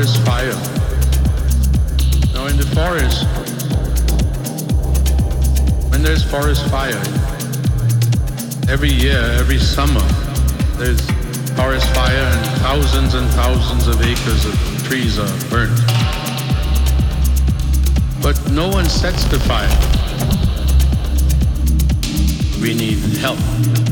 forest fire. Now in the forest, when there's forest fire, every year, every summer, there's forest fire and thousands and thousands of acres of trees are burnt. But no one sets the fire. We need help.